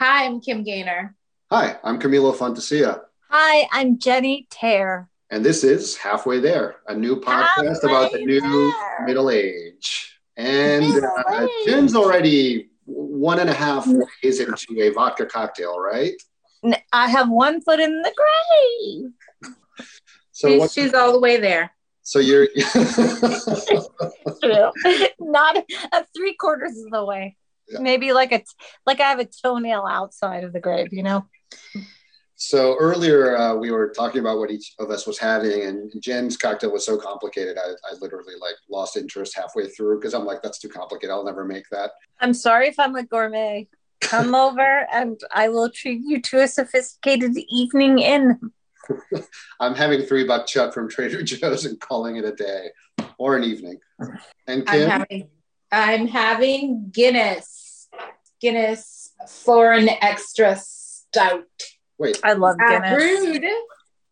Hi, I'm Kim Gaynor. Hi, I'm Camilo Fantasia. Hi, I'm Jenny Tear. And this is Halfway There, a new podcast Halfway about the new There. middle age. And Middle uh, age. Jen's already one and a half ways into a vodka cocktail, right? I have one foot in the grave. So she's, what, she's all the way there. so you're True. Not uh, three quarters of the way. Yeah. Maybe like a like I have a toenail outside of the grave, you know. so earlier uh, we were talking about what each of us was having, and Jen's cocktail was so complicated. I, I literally like lost interest halfway through because I'm like, that's too complicated. I'll never make that. I'm sorry if I'm a gourmet. Come over and I will treat you to a sophisticated evening in. I'm having three buck chuck from Trader Joe's and calling it a day or an evening. And I'm Kim, having I'm having Guinness. Guinness foreign extra stout. wait, I love Uh, Guinness. brewed.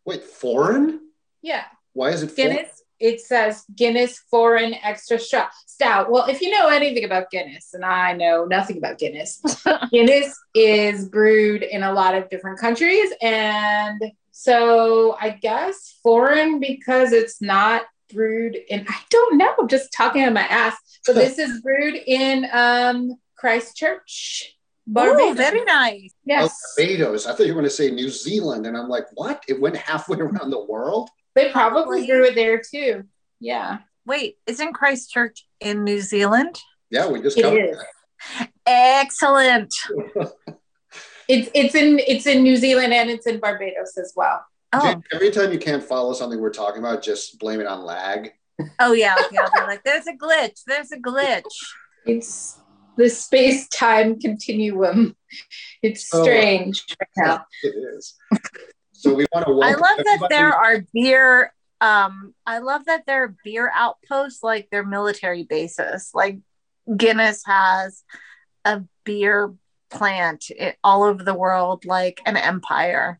wait, foreign? Yeah. Why is it foreign? Guinness. It says Guinness foreign extra stout. Stout. Well, if you know anything about Guinness, and I know nothing about Guinness, Guinness is brewed in a lot of different countries. And so I guess foreign because it's not brewed in, I don't know, I'm just talking on my ass. But this is brewed in um, Christchurch, Oh, Barbados. very nice. Oh, yes. Barbados. I thought you were going to say New Zealand. And I'm like, what? It went halfway around the world? They probably brew it there too. Yeah. Wait, isn't Christchurch in New Zealand? Yeah, we just It covered is. that. Excellent. It's it's in it's in New Zealand and it's in Barbados as well. Oh, every time you can't follow something we're talking about, just blame it on lag. oh yeah. Okay, I'll be like, there's a glitch. There's a glitch. It's the space time continuum. It's Oh. strange right now. It is. So we want to I welcome love that everybody- there are beer. Um, I love that there are beer outposts like their military bases. Like Guinness has a beer plant i- all over the world, like an empire.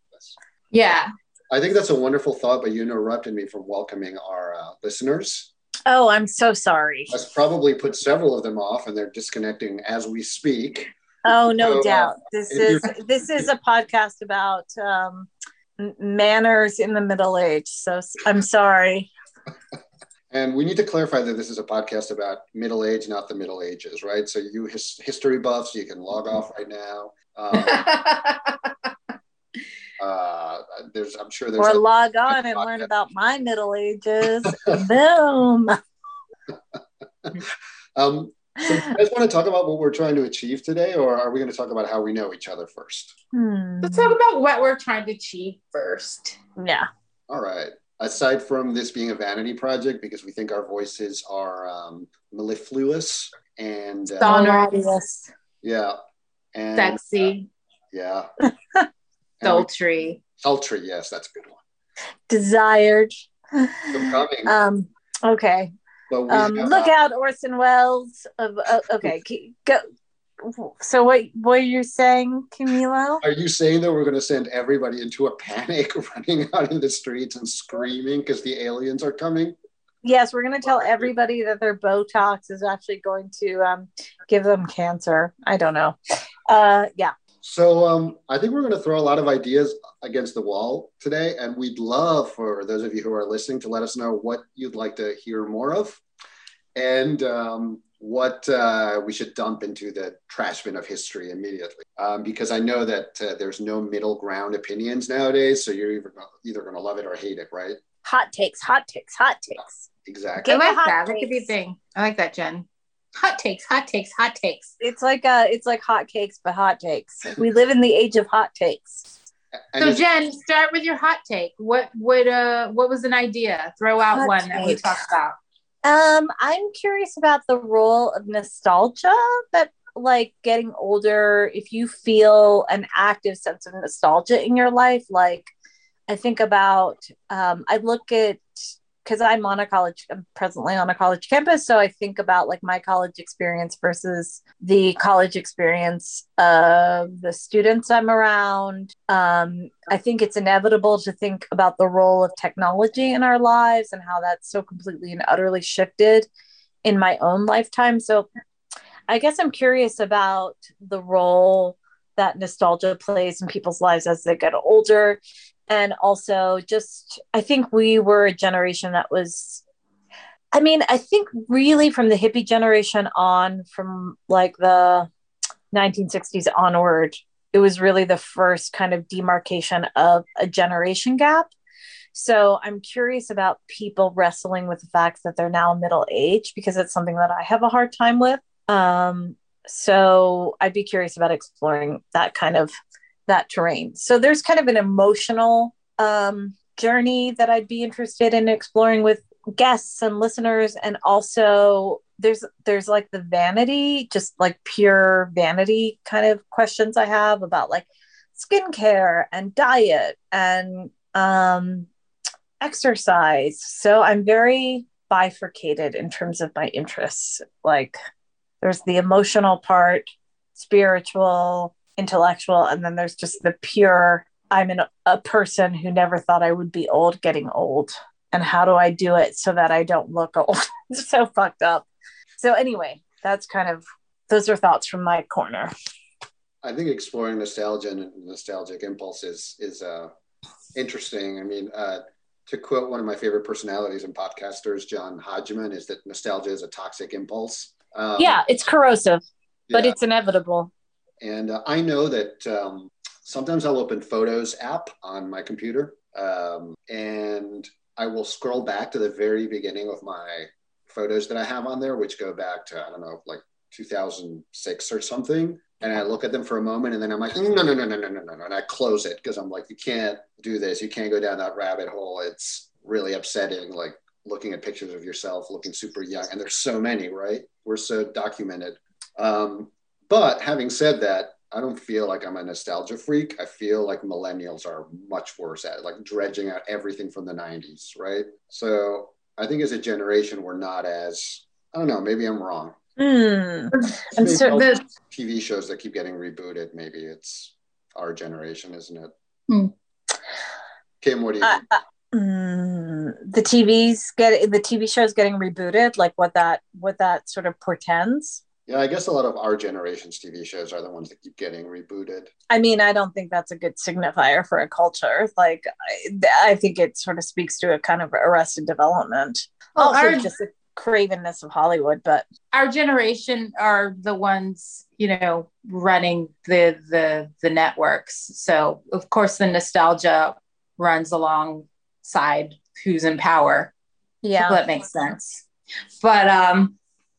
Yeah. I think that's a wonderful thought, but you interrupted me from welcoming our uh, listeners. Oh, I'm so sorry. That's probably put several of them off, and they're disconnecting as we speak. Oh, no So, uh, doubt. This is this is a podcast about um, manners in the Middle Age. So I'm sorry. And we need to clarify that this is a podcast about middle age, not the Middle Ages, right? So you his, history buffs, you can log off right now. Um, uh, there's, I'm sure there's. Or a- log on and learn about my Middle Ages. Boom. um, so you guys want to talk about what we're trying to achieve today, or are we going to talk about how we know each other first? Hmm. Let's talk about what we're trying to achieve first. Yeah. All right. Aside from this being a vanity project, because we think our voices are um, mellifluous and uh, Sonorous. Yeah, and Sexy, yeah, And we- sultry. sultry. Yes, that's a good one. Desired. Coming, Um, okay. Um, look uh, out, Orson Welles. Of uh, okay, go. So what? What are you saying, Camilo? Are you saying that we're going to send everybody into a panic, running out in the streets and screaming because the aliens are coming? Yes, we're going to tell everybody that their Botox is actually going to um, give them cancer. I don't know. Uh, yeah. So um, I think we're going to throw a lot of ideas against the wall today, and we'd love for those of you who are listening to let us know what you'd like to hear more of, and um, what uh, we should dump into the trash bin of history immediately. Um, because I know that uh, there's no middle ground opinions nowadays, so you're either either going to love it or hate it, right? Hot takes. Hot takes. Hot takes. Exactly. I Get like the hot that. That could be a thing. I like that, Jen. Hot takes, hot takes, hot takes. It's like uh, it's like hot cakes, but hot takes. We live in the age of hot takes. And so it's- Jen, start with your hot take. What would uh what was an idea? Throw out Hot one that we talked about. Um, I'm curious about the role of nostalgia that like getting older, if you feel an active sense of nostalgia in your life, like I think about um I look at because I'm on a college, I'm presently on a college campus. So I think about like my college experience versus the college experience of the students I'm around. Um, I think it's inevitable to think about the role of technology in our lives and how that's so completely and utterly shifted in my own lifetime. So I guess I'm curious about the role that nostalgia plays in people's lives as they get older. And also, just I think we were a generation that was, I mean, I think really from the hippie generation on, from like the 1960s onward, it was really the first kind of demarcation of a generation gap. So I'm curious about people wrestling with the fact that they're now middle age because it's something that I have a hard time with. Um, so I'd be curious about exploring that kind of that terrain. So there's kind of an emotional um, journey that I'd be interested in exploring with guests and listeners, and also there's there's like the vanity, just like pure vanity kind of questions I have about like skincare and diet and um, exercise. So I'm very bifurcated in terms of my interests. Like there's the emotional part, spiritual, intellectual, and then there's just the pure I'm an, a person who never thought I would be old getting old. And how do I do it so that I don't look old? it's so fucked up. So, anyway, that's kind of those are thoughts from my corner. I think exploring nostalgia and nostalgic impulses is uh, interesting. I mean, uh, to quote one of my favorite personalities and podcasters, John Hodgman, is that nostalgia is a toxic impulse. Um, yeah, it's corrosive, yeah. but it's inevitable. And uh, I know that um, sometimes I'll open Photos app on my computer um, and I will scroll back to the very beginning of my photos that I have on there, which go back to, I don't know, like 2006 or something. And I look at them for a moment and then I'm like, no, no, no, no, no, no, no. no, And I close it because I'm like, you can't do this. You can't go down that rabbit hole. It's really upsetting. Like, looking at pictures of yourself looking super young and there's so many right we're so documented um, but having said that, I don't feel like I'm a nostalgia freak. I feel like millennials are much worse at it, like dredging out everything from the 90s, right? So I think as a generation, we're not as, I don't know, maybe I'm wrong. Mm. And so the TV shows that keep getting rebooted, maybe it's our generation, isn't it? Mm. Kim, what do you uh, uh, mm, the TV's get the TV shows getting rebooted, like what that what that sort of portends. Yeah, I guess a lot of our generation's TV shows are the ones that keep getting rebooted. I mean, I don't think that's a good signifier for a culture. Like, I, I think it sort of speaks to a kind of arrested development. Well, also, our, just the cravenness of Hollywood. But our generation are the ones, you know, running the the the networks. So of course, the nostalgia runs alongside who's in power. Yeah, that makes sense. But um,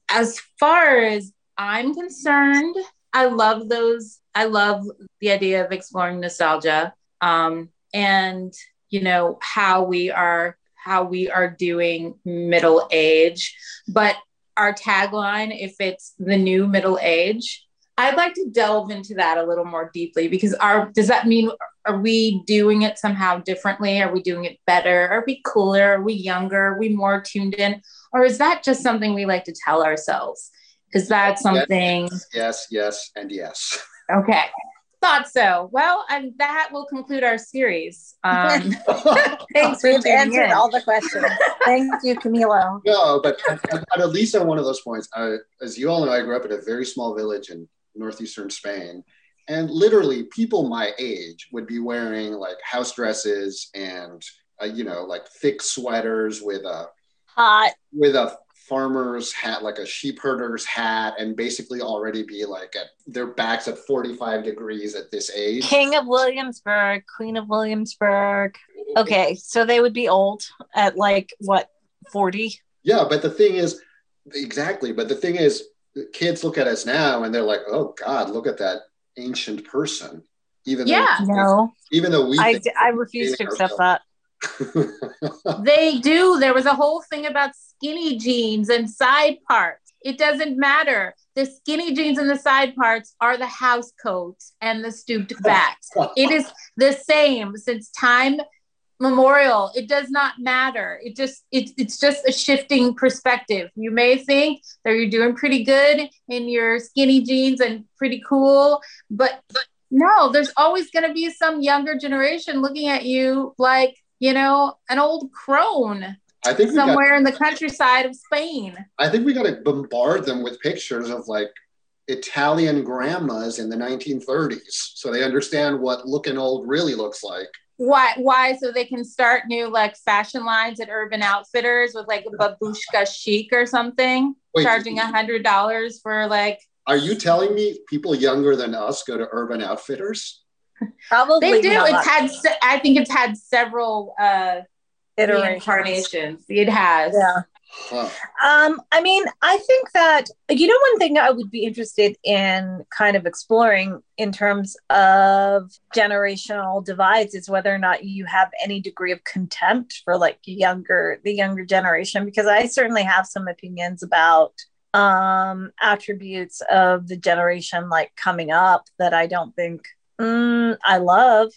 as far as I'm concerned, I love those. I love the idea of exploring nostalgia um, and you know how we are how we are doing middle age. But our tagline, if it's the new middle age, I'd like to delve into that a little more deeply because our does that mean are we doing it somehow differently? Are we doing it better? Are we cooler? Are we younger? Are we more tuned in? Or is that just something we like to tell ourselves? Is that something? Yes, yes, yes and yes. Okay. Thought so. Well, and that will conclude our series. Um, thanks for answered all the questions. Thank you, Camilo. No, but, but at least on one of those points, I, as you all know, I grew up in a very small village in northeastern Spain, and literally people my age would be wearing like house dresses and uh, you know like thick sweaters with a hot with a farmer's hat, like a sheep herder's hat, and basically already be like at their backs at 45 degrees at this age. King of Williamsburg, Queen of Williamsburg. Okay, so they would be old at like what, 40? Yeah, but the thing is, exactly. But the thing is, kids look at us now and they're like, oh God, look at that ancient person. Even yeah, though, no. Even though we, I, I refuse to accept that. they do. There was a whole thing about skinny jeans and side parts. It doesn't matter. The skinny jeans and the side parts are the house coats and the stooped backs. it is the same since time memorial. It does not matter. It just it, it's just a shifting perspective. You may think that you're doing pretty good in your skinny jeans and pretty cool, but, but no, there's always going to be some younger generation looking at you like you know, an old crone. I think somewhere got, in the countryside of Spain. I think we got to bombard them with pictures of like Italian grandmas in the 1930s, so they understand what looking old really looks like. Why? Why? So they can start new like fashion lines at Urban Outfitters with like a babushka chic or something, Wait, charging a hundred dollars for like. Are you telling me people younger than us go to Urban Outfitters? Probably They do. not. It's had. se- I think it's had several uh iterations. reincarnations. It has. Yeah. Huh. Um, I mean, I think that you know one thing I would be interested in kind of exploring in terms of generational divides is whether or not you have any degree of contempt for like younger the younger generation because I certainly have some opinions about um attributes of the generation like coming up that I don't think mm, I love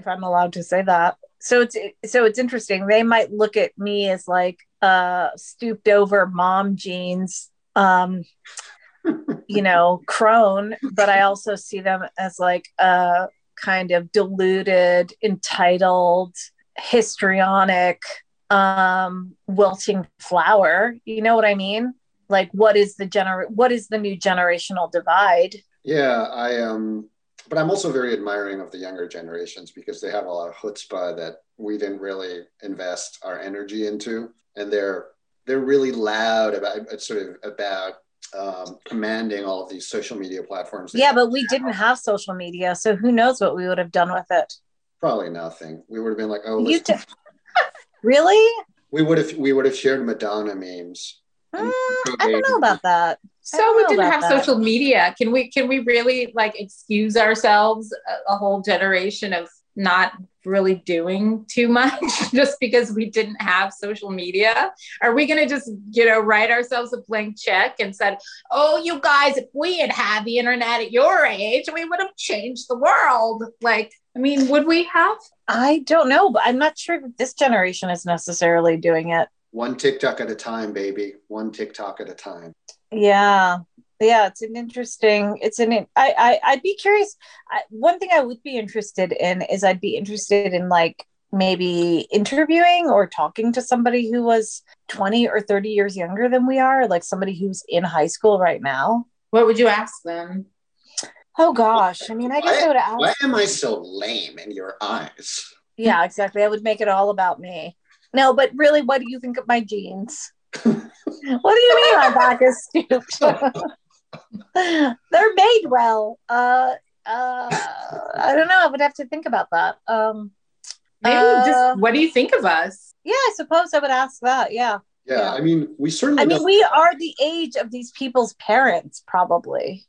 if I'm allowed to say that. So it's so it's interesting. They might look at me as like uh stooped over mom jeans um you know crone but i also see them as like a kind of deluded entitled histrionic um wilting flower you know what i mean like what is the gener what is the new generational divide Yeah, I um, but I'm also very admiring of the younger generations because they have a lot of chutzpah that we didn't really invest our energy into, and they're they're really loud about sort of about um, commanding all of these social media platforms. yeah but we didn't have social media so who knows what we would have done with it probably nothing. We would have been like, oh, you really we would have we would have shared Madonna memes. Mm, i don't know about that So we didn't have that. social media. Can we can we really like excuse ourselves a, a whole generation of not really doing too much just because we didn't have social media? Are we gonna just, you know, write ourselves a blank check and said, Oh, you guys, if we had had the internet at your age, we would have changed the world. Like, I mean, would we have? I don't know, but I'm not sure that this generation is necessarily doing it. One TikTok at a time, baby. One TikTok at a time. Yeah. Yeah, it's an interesting. It's an. I, I I'd be curious. I, one thing I would be interested in is I'd be interested in like maybe interviewing or talking to somebody who was twenty or thirty years younger than we are, like somebody who's in high school right now. What would you ask them? Oh gosh, I mean, I guess I would ask. Why am I so lame in your eyes? Yeah, exactly. I would make it all about me. No, but really, what do you think of my jeans? What do you mean my back is stooped? They're made well. Uh, uh, I don't know. I would have to think about that. Um, Maybe Uh, just what do you think of us? yeah, I suppose I would ask that. Yeah. Yeah, Yeah. I mean, we certainly I mean, we are the age of these people's parents, probably.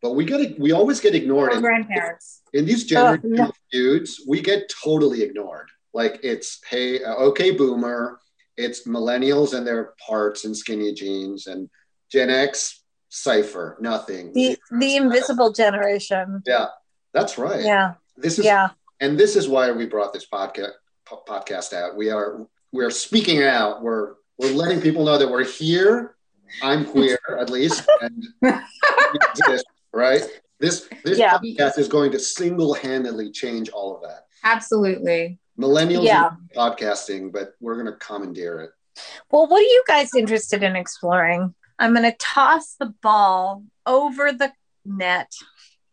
but we get we always get ignored. Our grandparents. in these generational no. feuds, we get totally ignored. Like it's hey, uh, okay, boomer. It's millennials and their parts and skinny jeans, and Gen X cipher nothing. The the invisible generation. yeah, that's right. Yeah. This is Yeah. and this is why we brought this podcast podcast out. We are we are speaking out. We're we're letting people know that we're here. I'm queer, at least, and exist, right? This this Yeah. podcast is going to single handedly change all of that. Absolutely. Millennials Yeah. podcasting, but we're going to commandeer it. Well, what are you guys interested in exploring? I'm going to toss the ball over the net.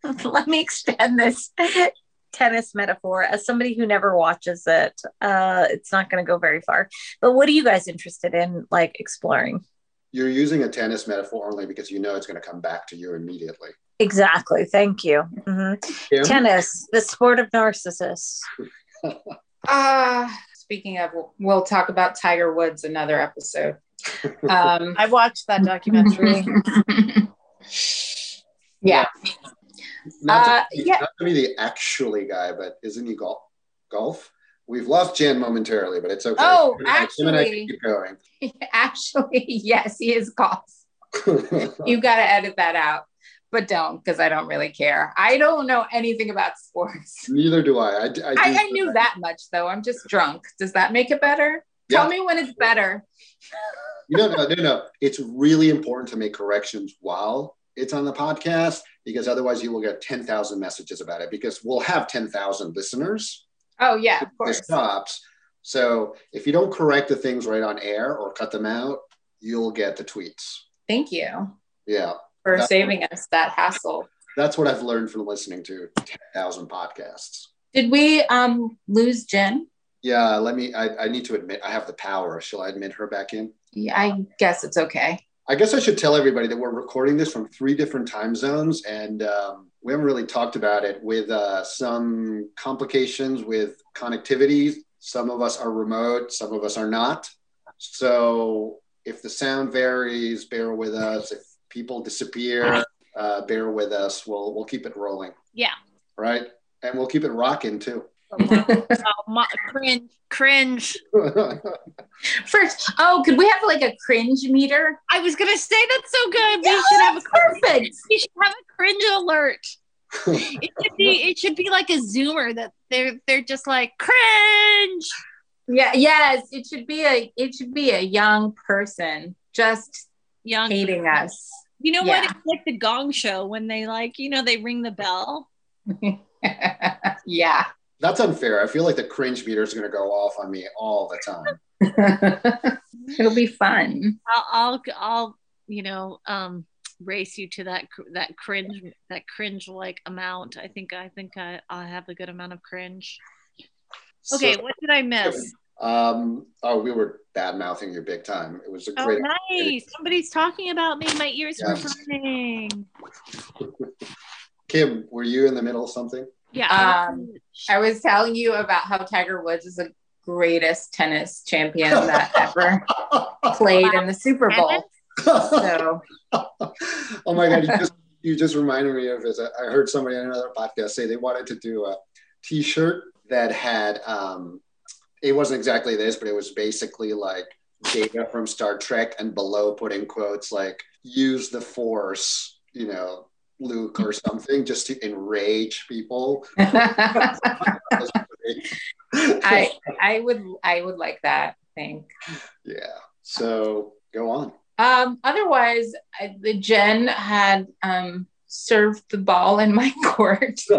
Let me extend this tennis metaphor as somebody who never watches it. Uh, it's not going to go very far. But what are you guys interested in, like exploring? You're using a tennis metaphor only because you know it's going to come back to you immediately. Exactly. Thank you. Mhm. Tennis, the sport of narcissists. Uh, speaking of, we'll talk about Tiger Woods another episode. Um, I watched that documentary. yeah. Not, Uh, to, yeah. not to be the actually guy, but isn't he golf? Golf? We've lost Jan momentarily, but it's okay. Oh, Kim and I- Kim and I can actually- keep going. Actually, yes, he is golf. You got to edit that out, but don't because I don't really care. I don't know anything about sports. Neither do I. I, I, I, I knew that much though. I'm just drunk. Does that make it better? Yeah. Tell me when it's better. No, no, no, no. It's really important to make corrections while it's on the podcast because otherwise you will get 10,000 messages about it because we'll have 10,000 listeners. Oh yeah, of course. stops. So if you don't correct the things right on air or cut them out, you'll get the tweets. Thank you. Yeah. For That's- saving us that hassle. That's what I've learned from listening to 10,000 podcasts. Did we um lose Jen? Yeah, let me, I, I need to admit, I have the power. Shall I admit her back in? Yeah, I guess it's okay. I guess I should tell everybody that we're recording this from three different time zones, and um, we haven't really talked about it with uh, some complications with connectivity. Some of us are remote, some of us are not. So if the sound varies, bear with us. If people disappear, uh, bear with us. We'll we'll keep it rolling, Yeah. right? And we'll keep it rocking too. oh, my, cringe, cringe. First, oh, could we have like a cringe meter? I was gonna say that's so good. We Yeah, should have a Perfect. we should have a cringe alert. It should be it should be like a zoomer that they're they're just like cringe. Yeah, yes, it should be a it should be a young person just Young hating us. You know Yeah. what? It's like the gong show when they like, you know, they ring the bell. yeah. That's unfair. I feel like the cringe meter is going to go off on me all the time. It'll be fun. I'll I'll, I'll you know, um race you to that that cringe that cringe like amount. I think I think I I have a good amount of cringe. Okay, So, what did I miss? Um, oh, we were bad mouthing you big time. It was a Oh, great. nice. Somebody's talking about me. My ears were Yeah. burning. Kim, were you in the middle of something? Yeah. Um, I was telling you about how Tiger Woods is the greatest tennis champion that ever played in the Super Bowl. So oh my god, you just you just reminded me of this. I I heard somebody on another podcast say they wanted to do a t-shirt that had um it wasn't exactly this, but it was basically like data from Star Trek and below put in quotes like use the force, you know, Luke or something just to enrage people. I I would I would like that. I think. yeah. So go on. Um, otherwise, I, the Jen had um, served the ball in my court. she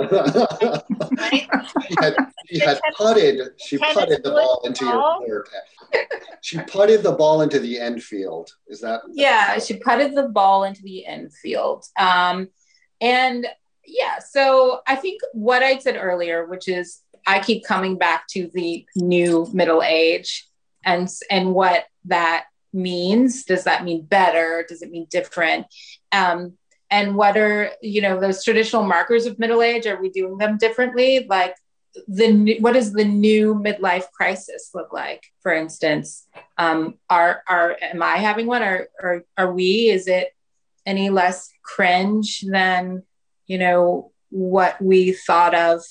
had, she had putted she putted the ball into your court. She putted the ball into the end field. Is that yeah, she putted the ball into the infield. Um, and yeah, so I think what I said earlier, which is I keep coming back to the new middle age and and what that means. Does that mean better? Does it mean different? Um, and what are you know those traditional markers of middle age? Are we doing them differently? Like the new, what does the new midlife crisis look like? For instance, um, are are am I having one? Or or are we? Is it any less cringe than you know what we thought of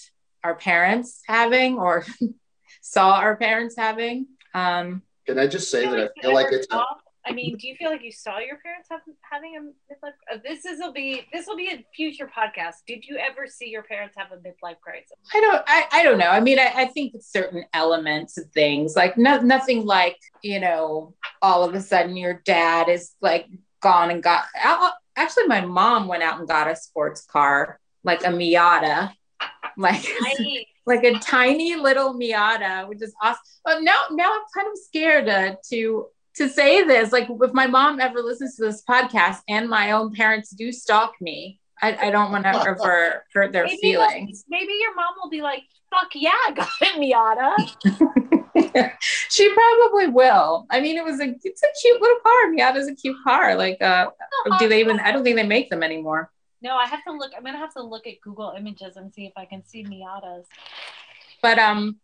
our parents having or saw our parents having? Um, Can I just say that I feel like it's a, saw- I mean, do you feel like you saw your parents have, having a midlife? Uh, this is will be this will be a future podcast. Did you ever see your parents have a midlife crisis? I don't I, I don't know. I mean, I, I think certain elements of things, like no, nothing like, you know, all of a sudden your dad is like gone and got I'll- actually my mom went out and got a sports car, like a Miata. Like I, like a tiny little Miata, which is awesome. But now now I'm kind of scared uh, to to say this. Like if my mom ever listens to this podcast and my own parents do stalk me, I, I don't want to ever hurt their maybe feelings. Maybe your mom will be like, "Fuck yeah, I got a Miata." she probably will. I mean, it was a it's a cute little car. Miata's a cute car. Like, uh, do they even? I don't think they make them anymore. No, I have to look. I'm gonna have to look at Google Images and see if I can see Miatas. But um,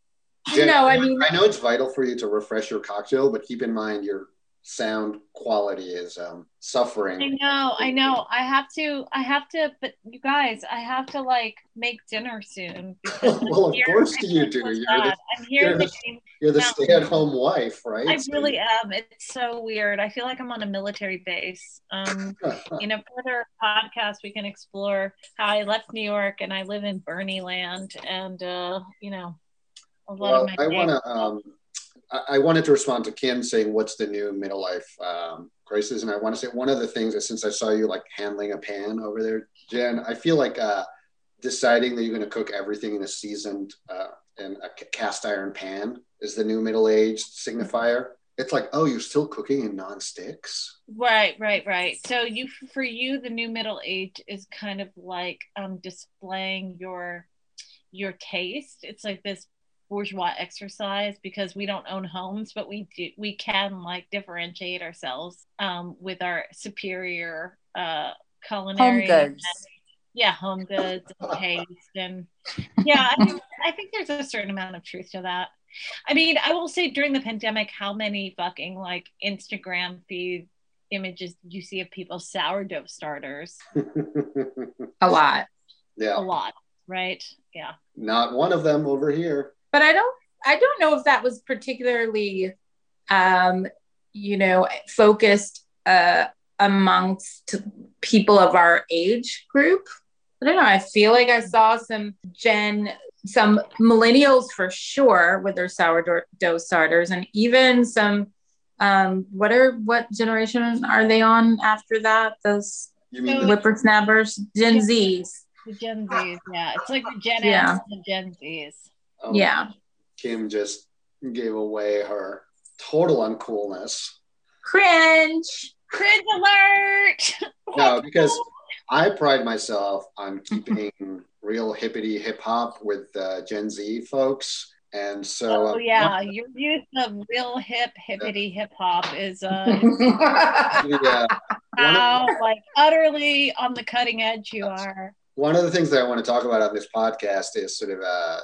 Jen, no, I mean, I know it's vital for you to refresh your cocktail, but keep in mind your sound quality is um, suffering. I know, I know. I have to. I have to. But you guys, I have to like make dinner soon. Well, of course you do. You're the- I'm here you're the- You're the stay-at-home wife, right? I So- really am. It's so weird. I feel like I'm on a military base. Um, in a further podcast, we can explore how I left New York and I live in Bernie land, and uh, you know, a lot well, of my. I want to. Um, I, wanted to respond to Kim saying, "What's the new middle life um, crisis?" And I want to say one of the things that since I saw you like handling a pan over there, Jen, I feel like uh, deciding that you're going to cook everything in a seasoned uh, in a cast iron pan is the new middle age signifier. it's like, oh, you're still cooking in non-sticks? Right, right, right. So you for you the new middle age is kind of like um displaying your your taste. It's like this bourgeois exercise because we don't own homes, but we do we can like differentiate ourselves um with our superior uh culinary Home goods. yeah, home goods and taste and yeah, I mean I think there's a certain amount of truth to that. I mean, I will say during the pandemic, how many fucking like Instagram feed images you see of people's sourdough starters? A lot. Yeah a lot, right? Yeah. not one of them over here. But I don't I don't know if that was particularly um you know focused uh amongst people of our age group. I don't know. I feel like I saw some Gen some millennials for sure with their sourdough starters and even some um what are what generation are they on after that? Those You mean whippersnappers, Gen Zs. The Gen Zs, yeah. It's like the Gen Yeah. X and the Gen Zs. Oh, Yeah. Kim just gave away her total uncoolness. Cringe. Cringe alert! No, because I pride myself on keeping real hippity hip hop with uh, Gen Z folks, and so Oh um, yeah, your use of real hip hippity hip hop is uh yeah, how like utterly on the cutting edge you are. one of the things that I want to talk about on this podcast is sort of uh,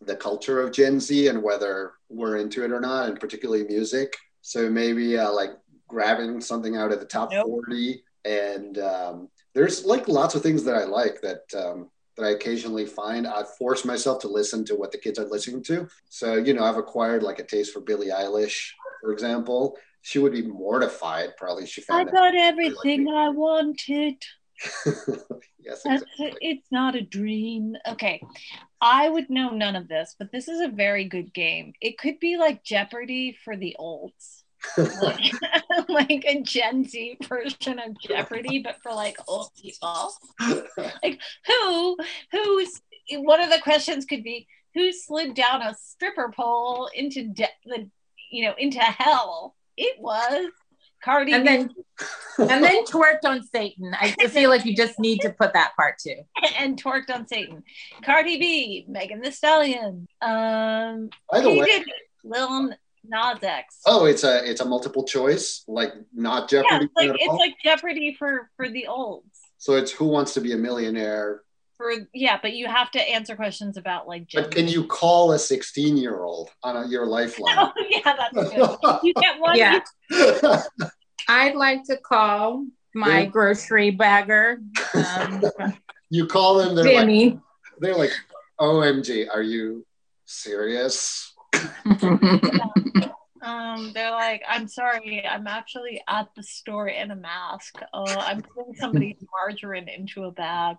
the culture of Gen Z and whether we're into it or not, and particularly music. So maybe uh, like grabbing something out of the top Nope. 40 and um, there's like lots of things that I like that um, that I occasionally find. I force myself to listen to what the kids are listening to. So you know, I've acquired like a taste for Billie Eilish, for example. She would be mortified probably. She found I found got everything I wanted. yes, exactly. it's not a dream. Okay. I would know none of this, but this is a very good game. It could be like Jeopardy for the olds. Like, like a Gen Z version of Jeopardy, but for like old people. Like who who's one of the questions could be who slid down a stripper pole into de- the you know into hell? It was Cardi and then and then twerked on Satan. I feel like you just need to put that part too. and twerked on Satan. Cardi B, Megan Thee Stallion, um, By the P. way, Diddy, Lil Nas X. oh, it's a it's a multiple choice, like not yeah, Jeopardy. it's like it's all? like Jeopardy for for the olds. so it's Who Wants to Be a Millionaire. For yeah, but you have to answer questions about like. But can you call a 16 year old on a, your lifeline? Oh yeah, that's good. You get one. Yeah. you- I'd like to call my Yeah. grocery bagger, um, you call them, they're like, they're like, OMG, are you serious? Um, they're like, I'm sorry, I'm actually at the store in a mask. Uh, I'm putting somebody's margarine into a bag.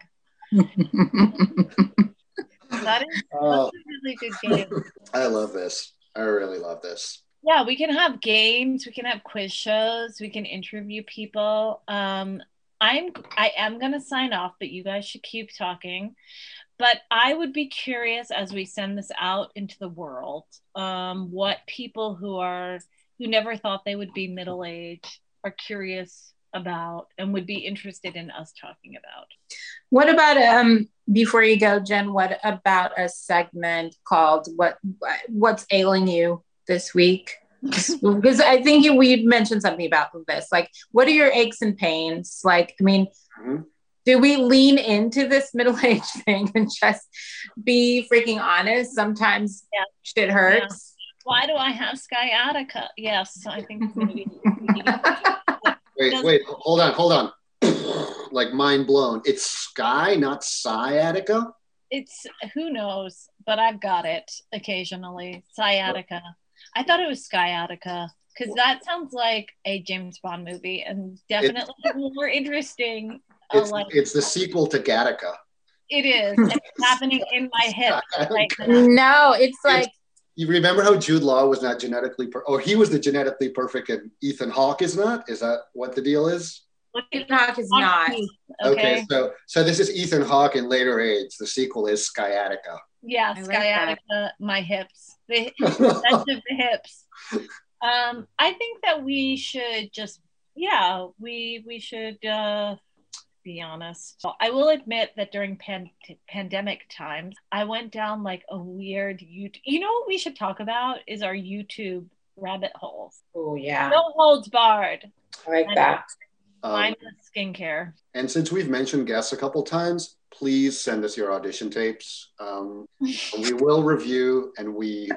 That is Oh, that's a really good game. I love this. I really love this. Yeah we can have games we can have quiz shows we can interview people. Um i'm i am going to sign off but you guys should keep talking. But i would be curious as we send this out into the world um what people who are who never thought they would be middle aged are curious about and would be interested in us talking about. What about um before you go, Jen? What about a segment called "What What's Ailing You This Week"? Because I think you, we mentioned something about this. Like, what are your aches and pains? Like, I mean, Mhm. do we lean into this middle age thing and just be freaking honest? Sometimes Yeah. shit hurts. why do i have sciatica yes i think maybe Wait, wait, hold on, hold on. like mind blown. It's Sky, not sciatica. It's who knows, but I've got it occasionally. Sciatica. I thought it was sciatica because that sounds like a James Bond movie and definitely more interesting. Uh, It's, like it's the sequel to Gattaca. it is. It's happening in my head. right. No, it's like You remember how Jude Law was not genetically, per- or he was the genetically perfect, and Ethan Hawke is not? Is that what the deal is? Look at TikTok is not. Okay. so so this is Ethan Hawke in later age. The sequel is Sciatica. Yeah, I like sciatica. my hips. The that's of the hips. Um, I think that we should just, yeah, we we should uh, be honest. I will admit that during pan- pandemic times, I went down like a weird YouTube. You know what we should talk about is our YouTube rabbit holes. Oh yeah, No holds barred. I like that. Um, Mindless skincare. and since we've mentioned guests a couple times, please send us your audition tapes. Um, we will review, and we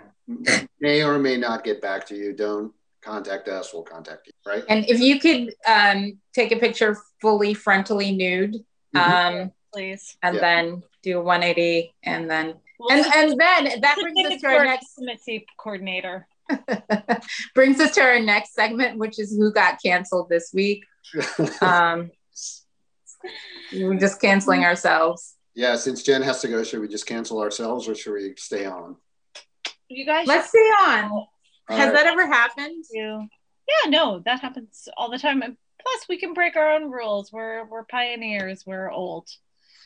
may or may not get back to you. Don't contact us; we'll contact you. Right? And if you could um, take a picture fully frontally nude, um, Please. and Yeah. then do a 180, and then We'll and and then that brings us to our our next intimacy coordinator. brings us to our next segment, which is who got canceled this week. Um, we're just canceling ourselves. yeah. Since Jen has to go, should we just cancel ourselves, or should we stay on? You guys Let's stay on. All Has right. that ever happened? do. Yeah, no, that happens all the time. And plus, we can break our own rules. We're we're pioneers. We're old.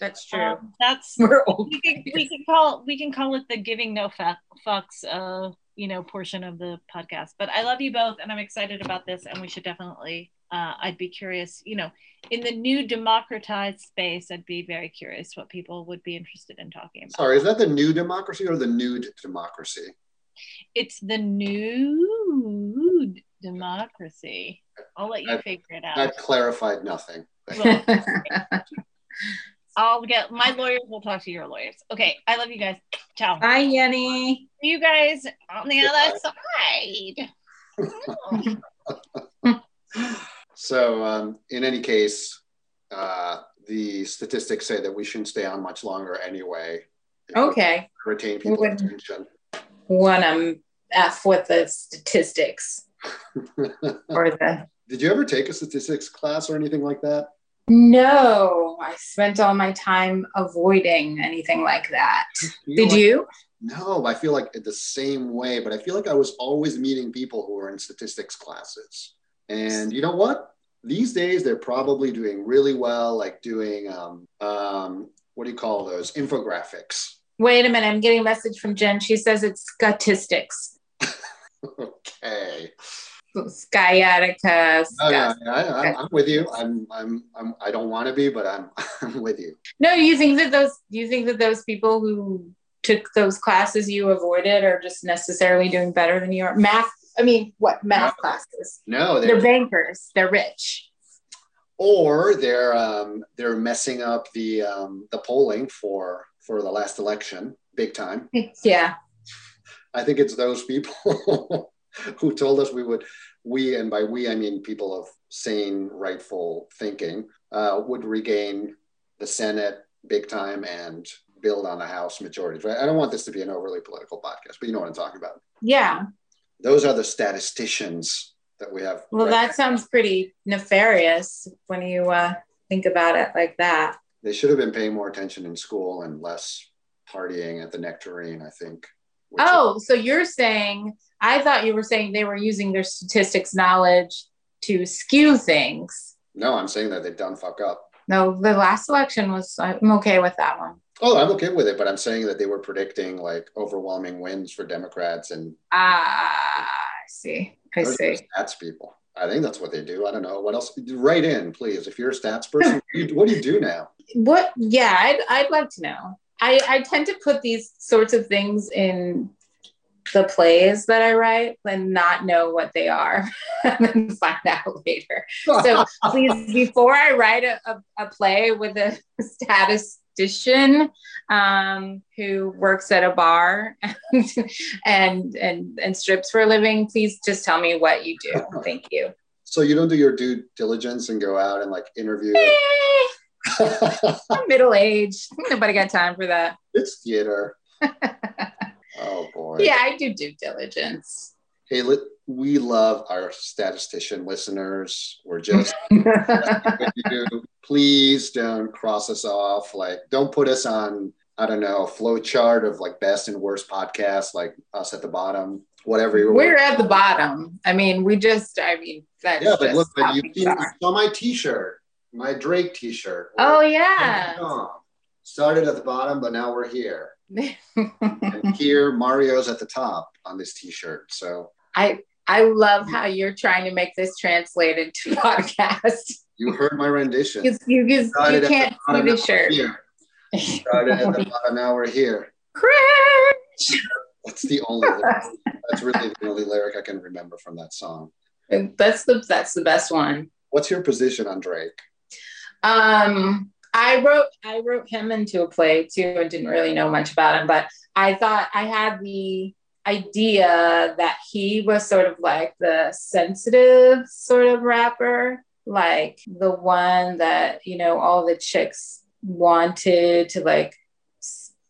That's true. Um, that's we're old. we can we can call we can call it the giving no fuck, fucks uh you know portion of the podcast. But I love you both, and I'm excited about this, and we should definitely. Uh, I'd be curious, you know, in the new democratized space, I'd be very curious what people would be interested in talking about. Sorry, is that the new democracy or the nude democracy? It's the new democracy. I'll let you That- figure it out. That clarified nothing. Well, I'll get my lawyers will talk to your lawyers. Okay, I love you guys. Ciao. Hi, Yenny. See you guys on the other side. So, um, in any case, uh, the statistics say that we shouldn't stay on much longer anyway. Okay. Retain people's Wouldn't- attention. Wanna F with the statistics or the Did you ever take a statistics class or anything like that? No, I spent all my time avoiding anything like that. Did like- you? No, I feel like the same way, but I feel like I was always meeting people who were in statistics classes. And you know what? These days they're probably doing really well, like doing um, um, what do you call those infographics? Wait a minute, I'm getting a message from Jen. She says it's statistics. okay. Sciatica. Yeah, scat- I, I'm with you. I'm, I'm, I'm, I don't want to be, but I'm, I'm with you. No, you think that those you think that those people who took those classes you avoided are just necessarily doing better than you are? Math, I mean, what math No. classes? No, They're they're, bankers, they're rich. or they're, um, they're messing up the, um, the polling for, for the last election, big time. Yeah. I think it's those people who told us we would, we, and by we, I mean people of sane, rightful thinking, uh, would regain the Senate big time and build on the House majorities, right? I don't want this to be an overly political podcast, but you know what I'm talking about. Yeah. Those are the statisticians that we have. Well, right that sounds pretty nefarious when you uh, think about it like that. they should have been paying more attention in school and less partying at the nectarine, I think. Oh, so you're saying, I thought you were saying they were using their statistics knowledge to skew things. no, I'm saying that they've done fuck up. No, the last election was, I'm okay with that one. Oh, I'm okay with it, but I'm saying that they were predicting like overwhelming wins for Democrats and Ah, I see. I those see. stats people. I think that's what they do. I don't know what else. Write in, please. If you're a stats person, what do you do now? What? Yeah, I'd, I'd love to know. I, I tend to put these sorts of things in the plays that I write and not know what they are and then find out later. So please, before I write a, a, a play with a statistician um, who works at a bar and, and and and strips for a living, please just tell me what you do. Thank you. So you don't do your due diligence and go out and like interview. Eh, middle aged. Nobody got time for that. it's theater. Oh boy. Yeah, I do due diligence. Hey, we love our statistician listeners. We're just. Please don't cross us off. Like, don't put us on, I don't know, a flow chart of like best and worst podcasts, like us at the bottom, whatever you We're at the bottom. I mean, we just, I mean, that's Yeah, but look, but you saw my T-shirt, my Drake T-shirt. Oh, yeah. Started at the bottom, but now we're here. And here, Mario's at the top on this T-shirt. So I I love how you're trying to make this translated to podcast. You heard my rendition. Because you, you, you can't see the shirt. Here. Started at the bottom, now we're here. Cringe. That's the only. that's really the only lyric I can remember from that song. That's the that's the best one. What's your position on Drake? Um, I wrote I wrote him into a play too, and didn't really know much about him, but I thought I had the idea that he was sort of like the sensitive sort of rapper, like the one that you know all the chicks wanted to like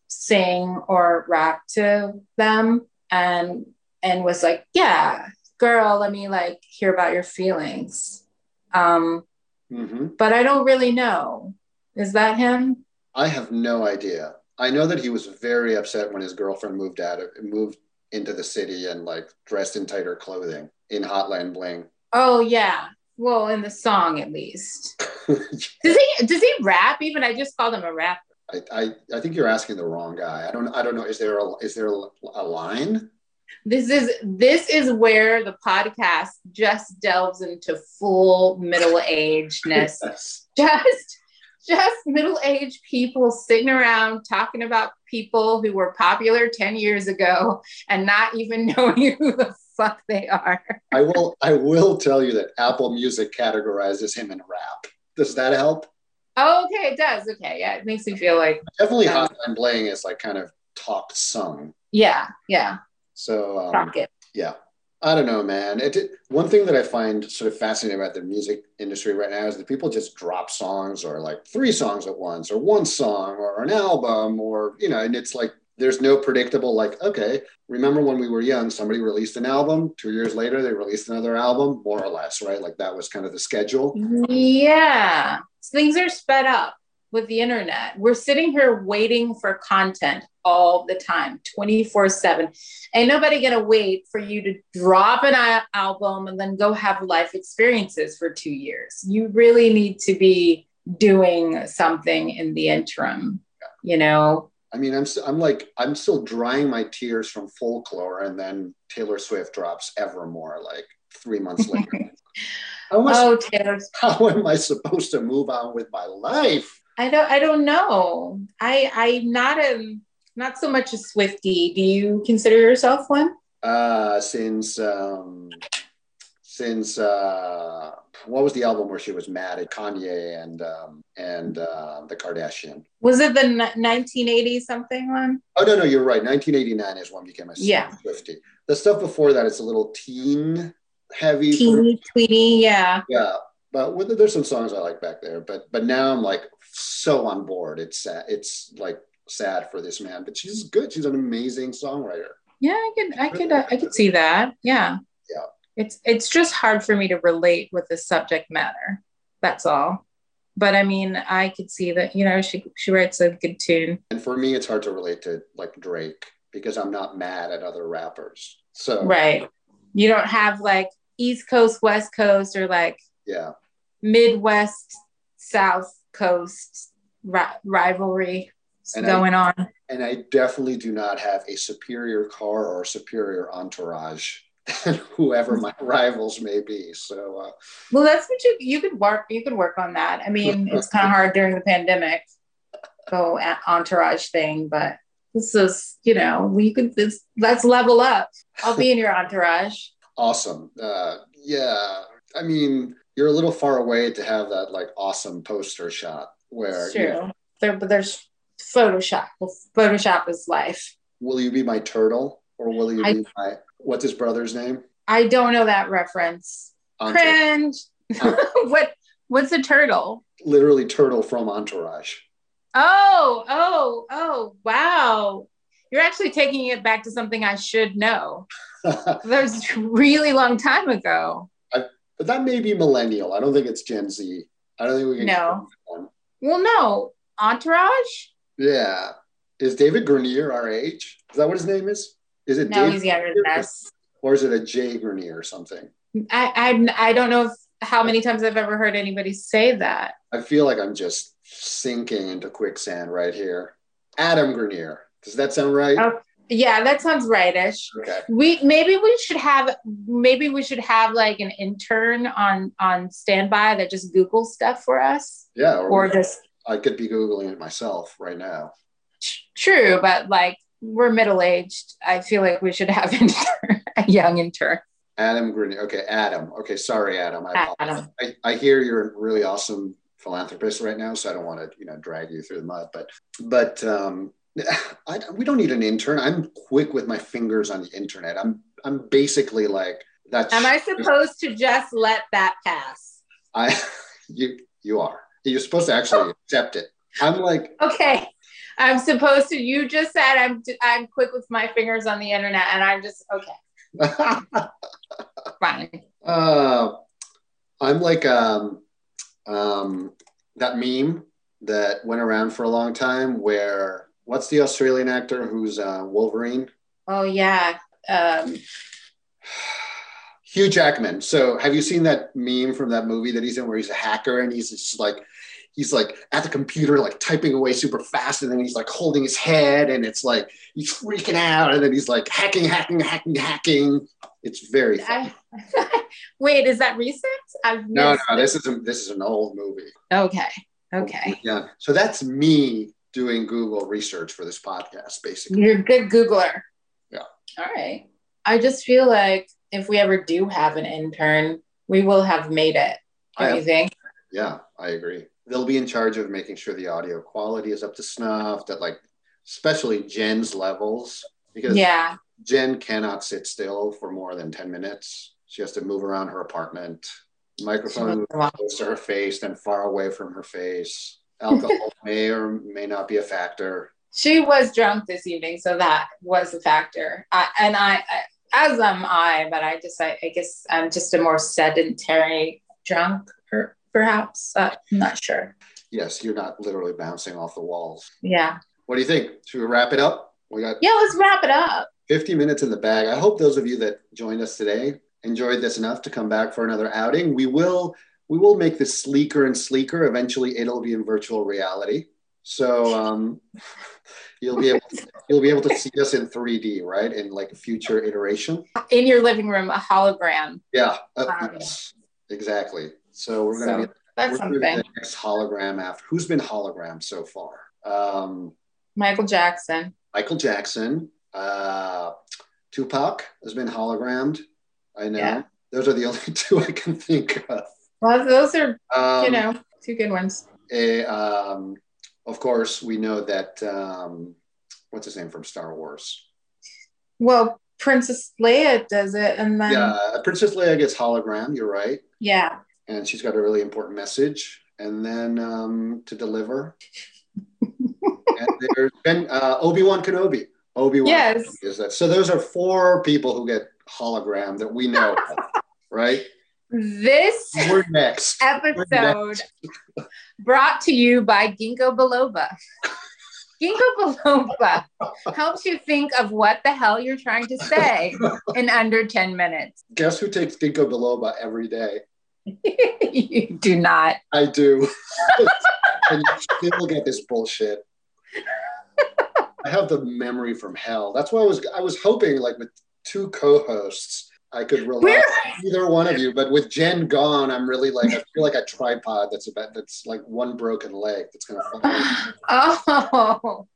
sing or rap to them and and was like yeah girl let me like hear about your feelings um mm-hmm. but i don't really know is that him i have no idea i know that he was very upset when his girlfriend moved out of moved into the city and like dressed in tighter clothing in hotline bling oh yeah well in the song at least does he does he rap even i just called him a rapper I, I, I think you're asking the wrong guy. I don't I don't know. Is there a is there a, a line? This is this is where the podcast just delves into full middle agedness. Yes. Just just middle aged people sitting around talking about people who were popular 10 years ago and not even knowing who the fuck they are. I will I will tell you that Apple Music categorizes him in rap. Does that help? Oh, okay, it does. Okay, yeah, it makes me feel like Definitely um, Hotline Bling is like kind of talked sung. Yeah, yeah. So um, yeah. I don't know, man. It, one thing that I find sort of fascinating about the music industry right now is that people just drop songs or like three songs at once or one song or an album or, you know, and it's like there's no predictable, like, okay, remember when we were young, somebody released an album, two years later, they released another album, more or less, right? Like that was kind of the schedule. Yeah. Things are sped up with the internet. We're sitting here waiting for content all the time, 24 7. Ain't nobody gonna wait for you to drop an album and then go have life experiences for two years. You really need to be doing something in the interim, you know? I mean, I'm, I'm like, I'm still drying my tears from folklore, and then Taylor Swift drops Evermore like three months later. how, oh, Taylor. how am I supposed to move on with my life? I don't I don't know. I I'm not a not so much a Swifty. Do you consider yourself one? Uh since um since uh what was the album where she was mad at Kanye and um and uh the Kardashian? Was it the 1980 something one? Oh no no you're right. 1989 is when became a yeah. Swifty. The stuff before that it's a little teen heavy. Teeny tweety, yeah. Yeah. But there's some songs I like back there, but but now I'm like so on board. It's sad. It's like sad for this man, but she's good. She's an amazing songwriter. Yeah, I could, I could, uh, I could see that. Yeah. Yeah. It's it's just hard for me to relate with the subject matter. That's all. But I mean, I could see that you know she she writes a good tune. And for me, it's hard to relate to like Drake because I'm not mad at other rappers. So right, you don't have like East Coast, West Coast, or like yeah, Midwest, South Coast ri- rivalry and going I, on. And I definitely do not have a superior car or superior entourage than whoever my rivals may be. So, uh, well, that's what you you could work you could work on that. I mean, it's kind of hard during the pandemic, go entourage thing, but this is you know we could this, let's level up. I'll be in your entourage. Awesome. Uh, yeah, I mean, you're a little far away to have that like awesome poster shot where true. You know, there, but there's Photoshop. Photoshop is life. Will you be my turtle or will you I, be my what's his brother's name? I don't know that reference. Cringe. what what's a turtle? Literally turtle from Entourage. Oh, oh, oh, wow. You're actually taking it back to something I should know. that was really long time ago. But that may be millennial. I don't think it's Gen Z. I don't think we can. No. Well, no. Entourage? Yeah. Is David Grenier our age? Is that what his name is? Is it no, David he's younger than us. Or is it a Jay Grenier or something? I, I I don't know if, how many times I've ever heard anybody say that. I feel like I'm just sinking into quicksand right here. Adam Grenier. Does that sound right? Oh, Yeah, that sounds rightish. Okay. We maybe we should have maybe we should have like an intern on on standby that just Google stuff for us, Yeah. or just I could be googling it myself right now. true, but like we're middle aged. I feel like we should have intern, a young intern. Adam Green. Okay, Adam. Okay, sorry, Adam. I, Adam. I, I hear you're a really awesome philanthropist right now, so I don't want to, you know, drag you through the mud. But, but um, I, we don't need an intern. I'm quick with my fingers on the internet. I'm, I'm basically like that's. Am I supposed to just let that pass? I, you, you are. You're supposed to actually accept it. I'm like, Okay. I'm supposed to. You just said I'm. I'm quick with my fingers on the internet, and I'm just okay. Fine. uh, I'm like um, um, that meme that went around for a long time where what's the Australian actor who's uh, Wolverine? Oh yeah. Um, Hugh Jackman. So have you seen that meme from that movie that he's in where he's a hacker and he's just like he's like at the computer like typing away super fast and then he's like holding his head and it's like he's freaking out and then he's like hacking hacking hacking hacking it's very funny. I, wait, is that recent? I've no no this is a, this is an old movie Okay. Okay. yeah so that's me doing google research for this podcast basically You're a good Googler. Yeah. All right. I just feel like if we ever do have an intern, we will have made it. Am- you think? Yeah, I agree. They'll be in charge of making sure the audio quality is up to snuff, that like especially Jen's levels, because Yeah. Jen cannot sit still for more than 10 minutes. She has to move around her apartment. Microphone close to her face, then far away from her face. Alcohol may or may not be a factor. She was drunk this evening, so that was a factor. I, and I, I, as am I, but I just, I, I guess I'm just a more sedentary drunk, per, perhaps. Uh, I'm not sure. Yes, you're not literally bouncing off the walls. Yeah. What do you think? Should we wrap it up? We got Yeah, let's wrap it up. 50 minutes in the bag. I hope those of you that joined us today enjoyed this enough to come back for another outing. We will we will make this sleeker and sleeker. Eventually, it'll be in virtual reality. So um, you'll be able to, you'll be able to see us in 3D, right? In like a future iteration. In your living room, a hologram. Yeah, uh, Wow. yes, exactly. So we're gonna So be that's we're gonna be something. the next hologram after. Who's been hologram so far? Um, Michael Jackson. Michael Jackson, uh, Tupac has been hologrammed. I know. Yeah. Those are the only two I can think of. Well, those are, Um, you know, two good ones. um, of course, we know that, um, what's his name from Star Wars? Well, Princess Leia does it, and then yeah, Princess Leia gets hologram, you're right. yeah. And she's got a really important message. And then um, to deliver. and there's been uh, Obi Wan Kenobi. Obi Wan Yes. is that. So those are four people who get hologram that we know, of, right? This We're next. episode brought to you by Ginkgo biloba. Ginkgo biloba helps you think of what the hell you're trying to say in under 10 minutes. Guess who takes ginkgo biloba every day? you do not. I do. and you still get this bullshit. I have the memory from hell. That's why I was I was hoping like with two co-hosts I could rely either one of you. But with Jen gone, I'm really like I feel like a tripod that's about that's like one broken leg that's gonna fall. Oh,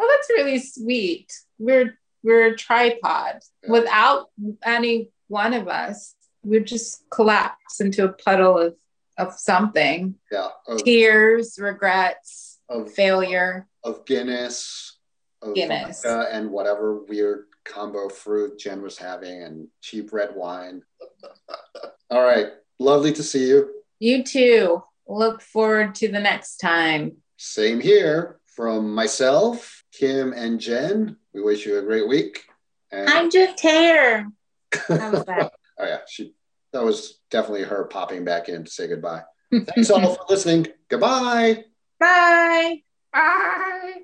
oh, that's really sweet. We're we're a tripod. Yeah. Without any one of us, we'd just collapse into a puddle of of something. Yeah. Of, Tears, regrets, of, failure. of Guinness, of Guinness. and whatever weird combo fruit Jen was having and cheap red wine. All right. Lovely to see you. You too. Look forward to the next time. Same here from myself, Kim, and Jen. We wish you a great week. And I'm just here. How was that? oh yeah, she that was definitely her popping back in to say goodbye. Thanks all for listening. Goodbye. Bye. Bye.